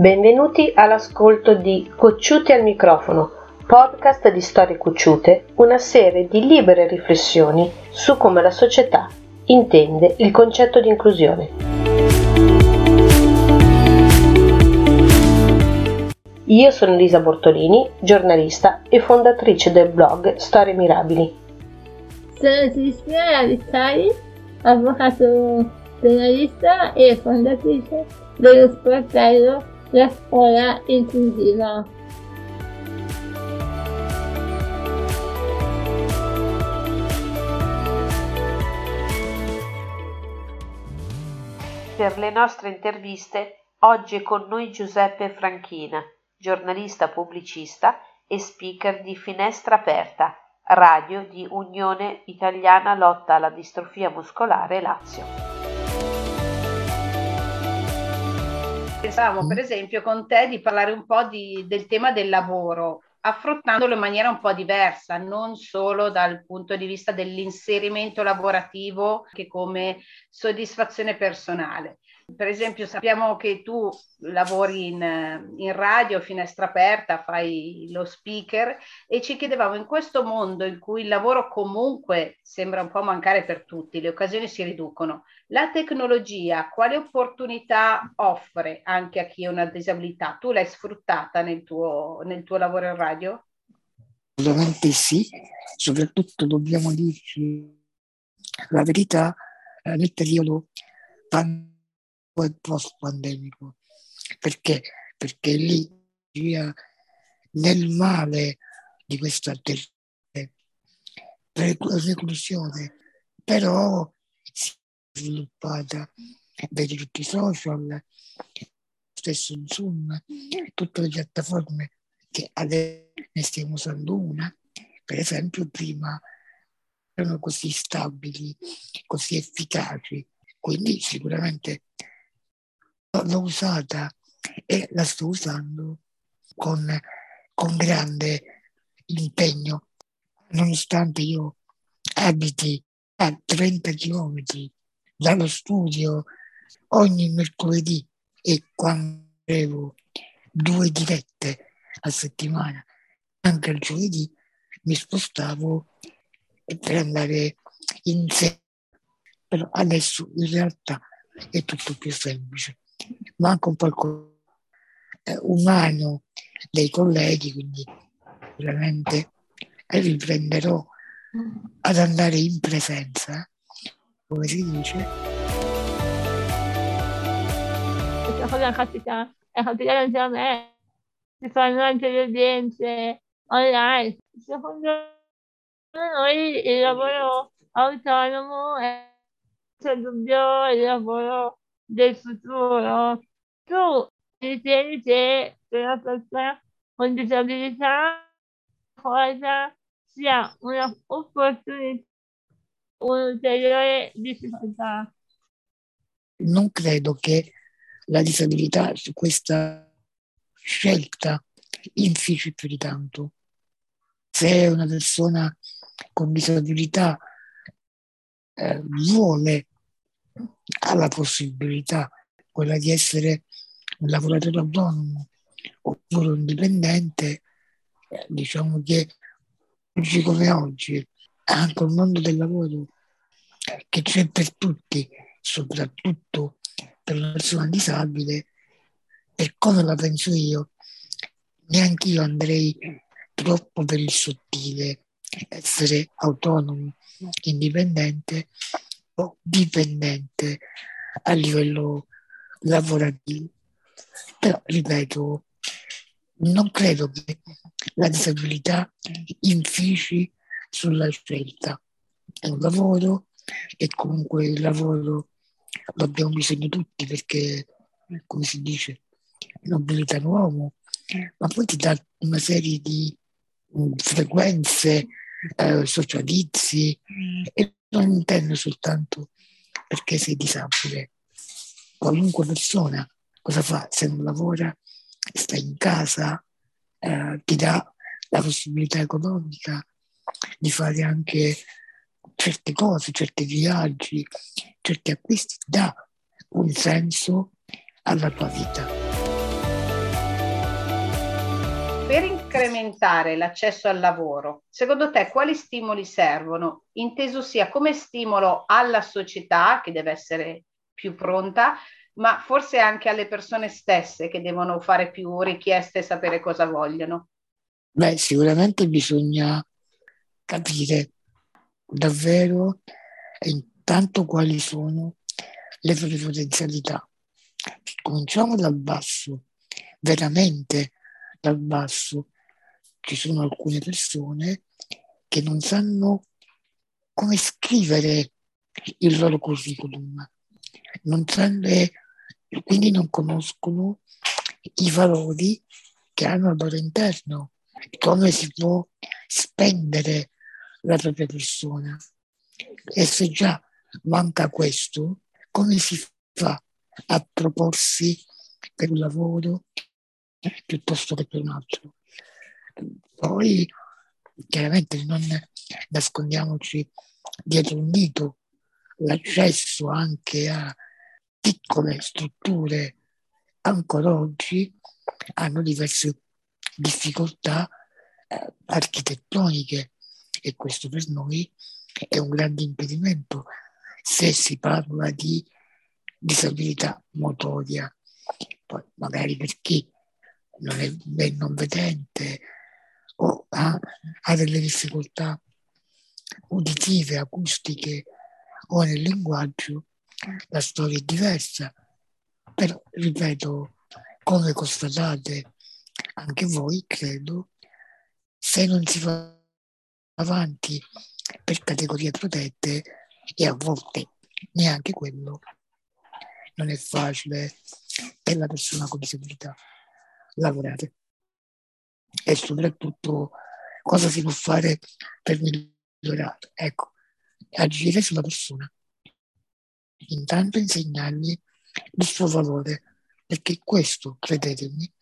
Benvenuti all'ascolto di Cocciuti al microfono, podcast di storie cocciute, una serie di libere riflessioni su come la società intende il concetto di inclusione. Io sono Elisa Bortolini, giornalista e fondatrice del blog Storie Mirabili. Sono Cristina Vizzari, avvocato penalista e fondatrice dello sportello La Scuola Inclusiva. Per le nostre interviste oggi è con noi Giuseppe Franchina, giornalista pubblicista e speaker di Finestra Aperta, radio di Unione Italiana Lotta alla Distrofia Muscolare Lazio. Pensavamo per esempio con te di parlare un po' di, del tema del lavoro, affrontandolo in maniera un po' diversa, non solo dal punto di vista dell'inserimento lavorativo che come soddisfazione personale. Per esempio sappiamo che tu lavori in, in, radio, finestra aperta, fai lo speaker e ci chiedevamo in questo mondo in cui il lavoro comunque sembra un po' mancare per tutti, le occasioni si riducono, la tecnologia quale opportunità offre anche a chi ha una disabilità? Tu l'hai sfruttata nel tuo, nel tuo lavoro in radio? Assolutamente sì, soprattutto dobbiamo dirci la verità eh, nel periodo pandemico e post pandemico perché? Perché lì nel male di questa reclusione, però si è sviluppata, vedi tutti i social, stesso Zoom, tutte le piattaforme che adesso ne stiamo usando una, per esempio prima erano così stabili, così efficaci, quindi sicuramente l'ho usata e la sto usando con, con grande impegno, nonostante io abiti a 30 km dallo studio ogni mercoledì e quando avevo due dirette a settimana, anche il giovedì, mi spostavo per andare in sé. Però adesso in realtà è tutto più semplice manca un eh, umano dei colleghi, quindi veramente riprenderò ad andare in presenza, come si dice. Questa cosa capita, è capitata anche a me, si fanno anche le udienze online. Secondo noi il lavoro autonomo è senza dubbio il lavoro del futuro. Tu ritieni che per una persona con disabilità cosa sia un'opportunità, un'ulteriore difficoltà? Non credo che la disabilità su questa scelta infici più di tanto. Se una persona con disabilità eh, vuole ha la possibilità, quella di essere un lavoratore autonomo oppure un dipendente, eh, diciamo che oggi come oggi, anche il mondo del lavoro che c'è per tutti, soprattutto per una persona disabile, per come la penso io, neanche io andrei troppo per il sottile, essere autonomo, indipendente, dipendente a livello lavorativo. Però, ripeto, non credo che la disabilità infici sulla scelta. È un lavoro e comunque il lavoro lo abbiamo bisogno tutti perché, come si dice, nobilita l'uomo, ma poi ti dà una serie di frequenze, eh, socializzi e non intendo soltanto perché sei disabile. Qualunque persona cosa fa? Se non lavora, sta in casa, eh, ti dà la possibilità economica di fare anche certe cose, certi viaggi, certi acquisti, dà un senso alla tua vita. Per incrementare l'accesso al lavoro, secondo te quali stimoli servono? Inteso sia come stimolo alla società, che deve essere più pronta, ma forse anche alle persone stesse che devono fare più richieste e sapere cosa vogliono. Beh, sicuramente bisogna capire davvero intanto quali sono le potenzialità. Cominciamo dal basso, veramente dal basso. Ci sono alcune persone che non sanno come scrivere il loro curriculum, non sanno, quindi non conoscono i valori che hanno al loro interno, come si può spendere la propria persona. E se già manca questo, come si fa a proporsi per un lavoro piuttosto che per un altro. Poi chiaramente non nascondiamoci dietro un dito l'accesso anche a piccole strutture ancora oggi hanno diverse difficoltà eh, architettoniche e questo per noi è un grande impedimento se si parla di disabilità motoria. Poi magari per chi non è ben non vedente o ha, ha delle difficoltà uditive, acustiche o nel linguaggio, la storia è diversa. Però, ripeto, come constatate anche voi, credo, se non si va avanti per categorie protette e a volte neanche quello non è facile per la persona con disabilità lavorare. E soprattutto cosa si può fare per migliorare? Ecco, agire sulla persona. Intanto insegnargli il suo valore, perché questo, credetemi,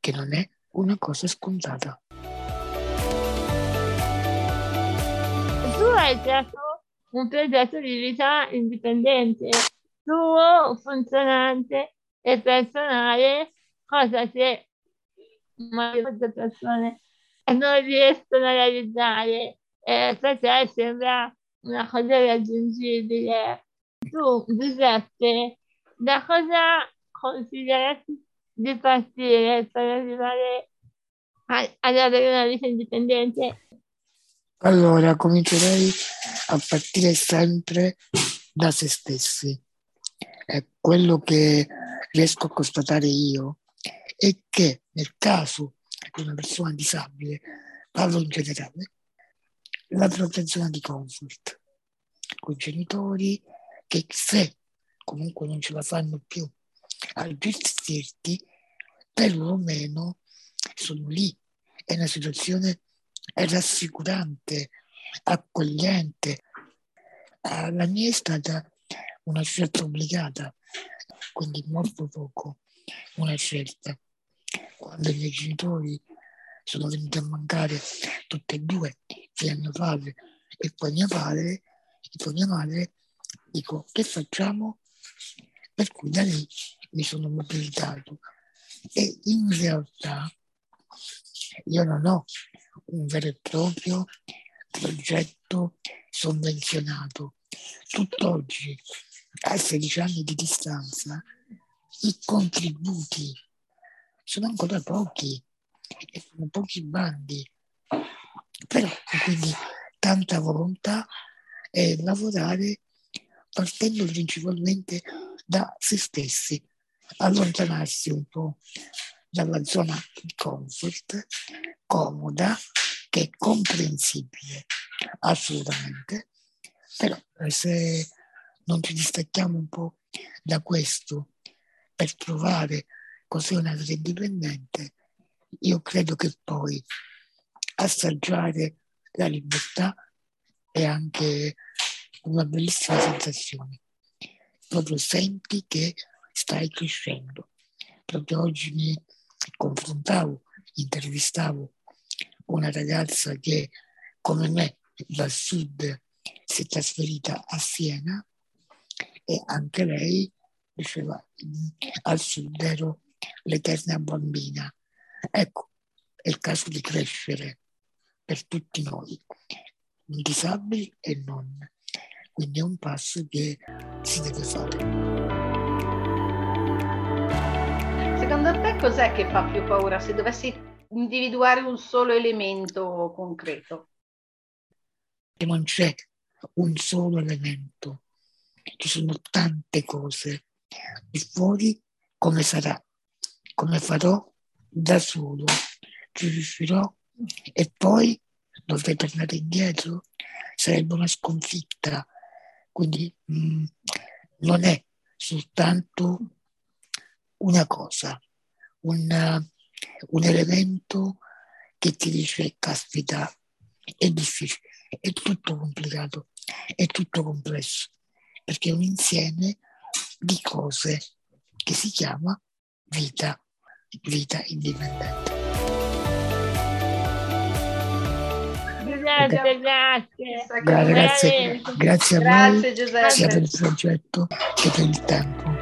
che non è una cosa scontata. Tu hai creato un progetto di vita indipendente, tuo, funzionante e personale, cosa che persone non riescono a realizzare eh, perché sembra una cosa raggiungibile. Tu, Giuseppe, da cosa considerati di partire per arrivare ad avere una vita indipendente? Allora, comincerei a partire sempre da se stessi. È quello che riesco a constatare io è che nel caso di una persona disabile, parlo in generale, la protezione di comfort con i genitori che se comunque non ce la fanno più a gestirti, perlomeno sono lì. È una situazione rassicurante, accogliente. La mia è stata una scelta obbligata, quindi molto poco una scelta quando i miei genitori sono venuti a mancare tutti e due, sia mio padre e poi mia padre, e poi mia madre, dico che facciamo? Per cui da lì mi sono mobilitato e in realtà io non ho un vero e proprio progetto sovvenzionato. Tutt'oggi, a 16 anni di distanza, i contributi sono ancora pochi sono pochi bandi, però quindi tanta volontà e lavorare partendo principalmente da se stessi, allontanarsi un po' dalla zona di comfort, comoda, che è comprensibile assolutamente, però se non ci distacchiamo un po' da questo per trovare vita indipendente, io credo che poi assaggiare la libertà è anche una bellissima sensazione. Proprio senti che stai crescendo. Proprio oggi mi confrontavo, intervistavo una ragazza che come me dal sud si è trasferita a Siena e anche lei diceva al sud ero l'eterna bambina. Ecco, è il caso di crescere per tutti noi, disabili e non. Quindi è un passo che si deve fare. Secondo te cos'è che fa più paura se dovessi individuare un solo elemento concreto? Che non c'è un solo elemento, ci sono tante cose. Di fuori come sarà, come farò da solo, ci riuscirò? E poi dovrei tornare indietro, sarebbe una sconfitta. Quindi mh, mm, non è soltanto una cosa, un, un elemento che ti dice caspita, è difficile, è tutto complicato, è tutto complesso, perché è un insieme di cose che si chiama vita, vita indipendente. Grazie, grazie. Grazie, grazie a voi sia per il progetto che per il tempo.